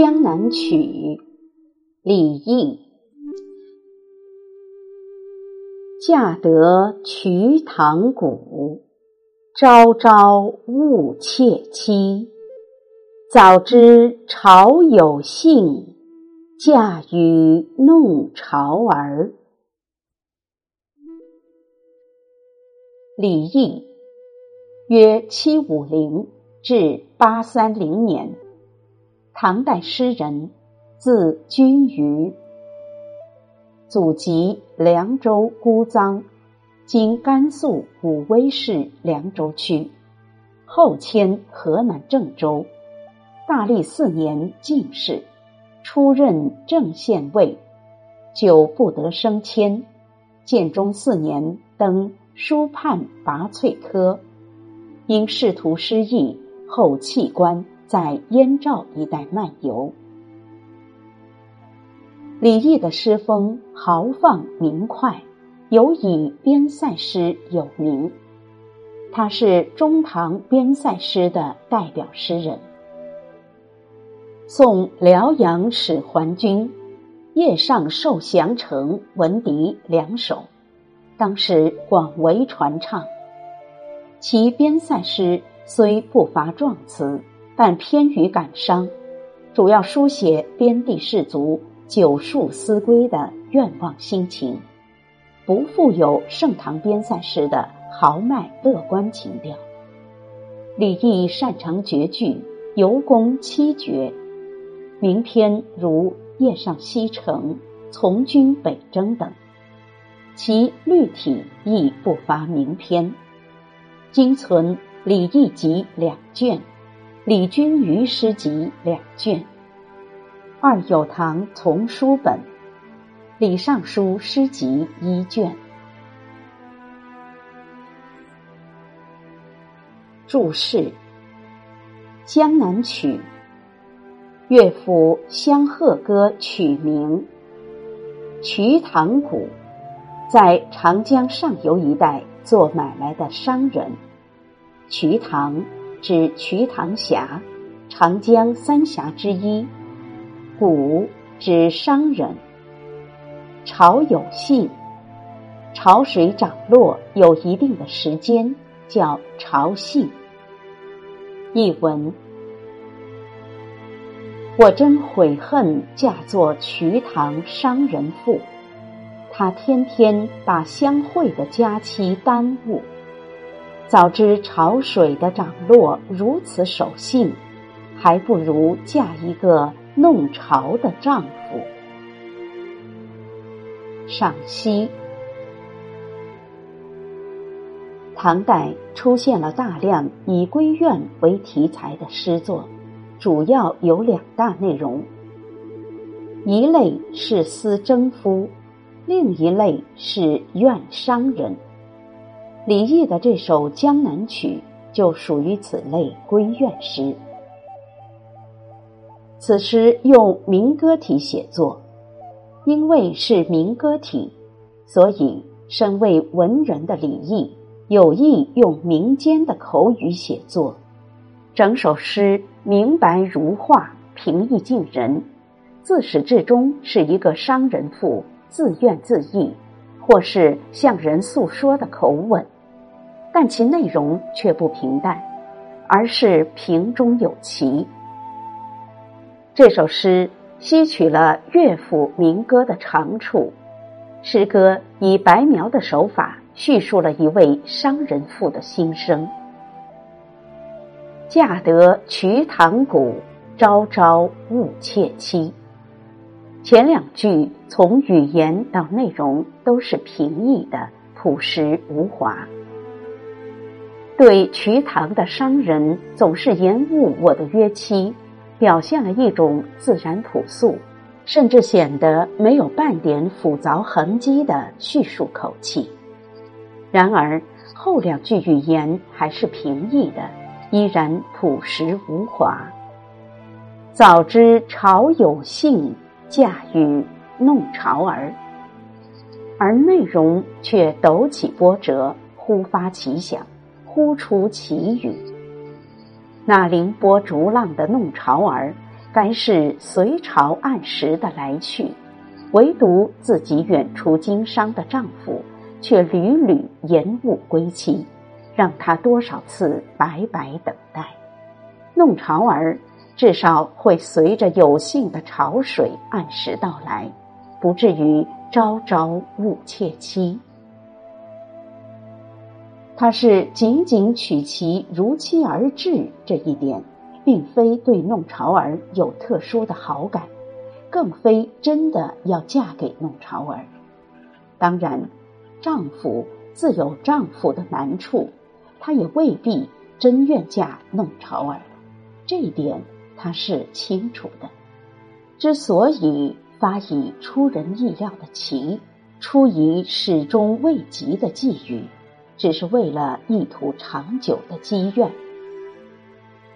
江南曲》李益。驾得瞿塘鼓，朝朝误妾期。早知朝有兴，嫁与弄潮儿。李益，约七五零至八三零年，唐代诗人，字君瑜。祖籍凉州姑臧，今甘肃武威市凉州区，后迁河南郑州。大历四年进士，出任正县尉，久不得升迁。建中四年登。书判拔萃科，因仕途失意，后弃官，在燕赵一带漫游。李益的诗风豪放明快，尤以边塞诗有名。他是中唐边塞诗的代表诗人。送辽阳使还军，夜上受降城，闻笛两首。当时广为传唱，其边塞诗虽不乏壮词，但偏于感伤，主要书写边地士卒久戍思归的愿望心情，不富有盛唐边塞诗的豪迈乐观情调。李益擅长绝句，尤工七绝，名篇如《夜上西城》《从军北征》等。其律体亦不乏名篇，今存《李益集》两卷，《李君瑜诗集》两卷，《二有堂丛书本》，《李尚书诗集》一卷。注释：《江南曲》，乐府《香鹤歌》曲名，《瞿塘鼓》。在长江上游一带做买卖的商人，瞿塘。指瞿塘峡，长江三峡之一。古指商人。潮有兴，潮水涨落有一定的时间，叫潮兴。译文：我真悔恨嫁作瞿塘商人妇。他天天把相会的佳期耽误，早知潮水的涨落如此守信，还不如嫁一个弄潮的丈夫。赏析：唐代出现了大量以闺怨为题材的诗作，主要有两大内容，一类是思征夫。另一类是怨商人，李益的这首《江南曲》就属于此类闺怨诗。此诗用民歌体写作，因为是民歌体，所以身为文人的李益有意用民间的口语写作。整首诗明白如画，平易近人，自始至终是一个商人妇。自怨自艾，或是向人诉说的口吻，但其内容却不平淡，而是平中有奇。这首诗吸取了乐府民歌的长处，诗歌以白描的手法叙述了一位商人妇的心声：嫁得瞿塘鼓，朝朝误妾期。前两句从语言到内容都是平易的、朴实无华。对瞿塘的商人总是延误我的约期，表现了一种自然朴素，甚至显得没有半点复杂痕迹的叙述口气。然而后两句语言还是平易的，依然朴实无华。早知潮有兴。嫁与弄潮儿，而内容却陡起波折，忽发奇想，忽出奇语。那凌波逐浪的弄潮儿，该是随朝按时的来去，唯独自己远出经商的丈夫却屡屡延误归期，让她多少次白白等待。弄潮儿至少会随着有幸的潮水按时到来，不至于朝朝误妾期。他是仅仅娶其如期而至这一点，并非对弄潮儿有特殊的好感，更非真的要嫁给弄潮儿。当然，丈夫自有丈夫的难处，他也未必真愿嫁弄潮儿，这一点他是清楚的。之所以发以出人意料的奇，出于始终未及的际遇。只是为了一图长久的积怨，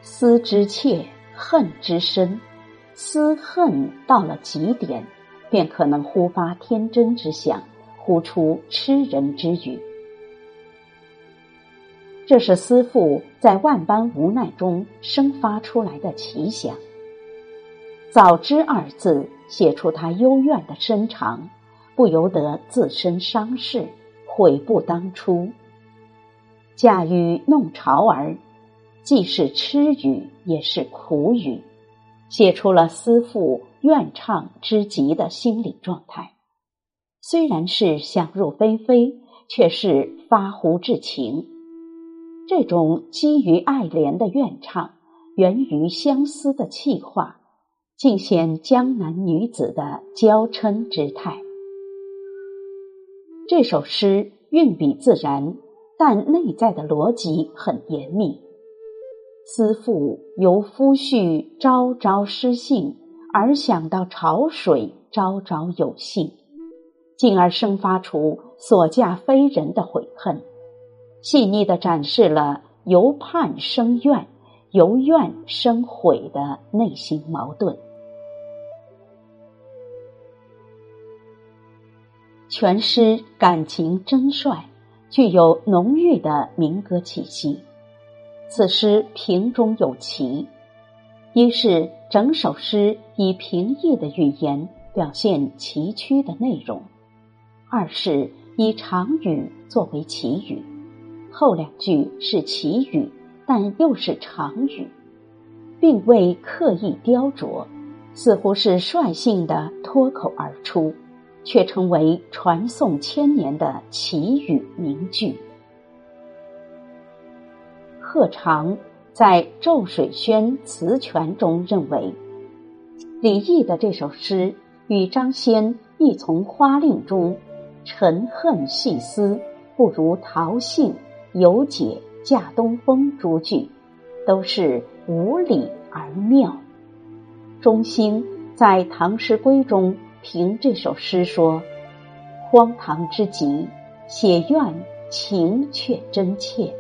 思之切，恨之深，思恨到了极点，便可能忽发天真之想，呼出痴人之语。这是思妇在万般无奈中生发出来的奇想。早知二字写出他幽怨的深长，不由得自身伤势，悔不当初。嫁与弄潮儿，既是痴语，也是苦语，写出了思妇怨怅之极的心理状态。虽然是想入非非，却是发乎至情。这种基于爱怜的怨怅，源于相思的气化，尽显江南女子的娇嗔之态。这首诗运笔自然。但内在的逻辑很严密。思妇由夫婿朝朝失信，而想到潮水朝朝有幸，进而生发出所嫁非人的悔恨，细腻的展示了由盼生怨、由怨生悔的内心矛盾。全诗感情真率。具有浓郁的民歌气息。此诗平中有奇，一是整首诗以平易的语言表现崎岖的内容；二是以长语作为奇语，后两句是奇语，但又是长语，并未刻意雕琢，似乎是率性的脱口而出。却成为传颂千年的奇语名句。贺长在《咒水轩词权》中认为，李益的这首诗与张先亦从花令中“沉恨细思，不如陶杏有解嫁东风”诸句，都是无理而妙。中兴在《唐诗归》中。凭这首诗说：“荒唐之极，写怨情却真切。”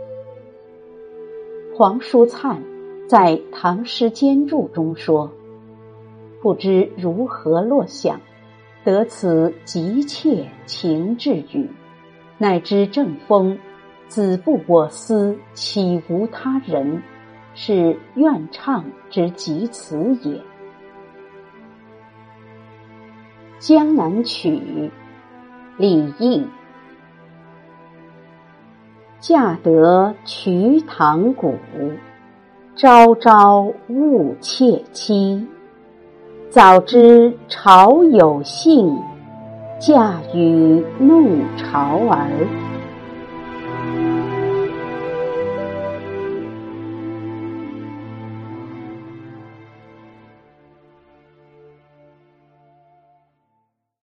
黄叔灿在《唐诗兼注》中说：“不知如何落想，得此急切情至语，乃知正风，子不我思，岂无他人？是怨唱之极词也。”《江南曲》李益，嫁得瞿塘古，朝朝误妾妻。早知朝有幸，嫁与弄潮儿。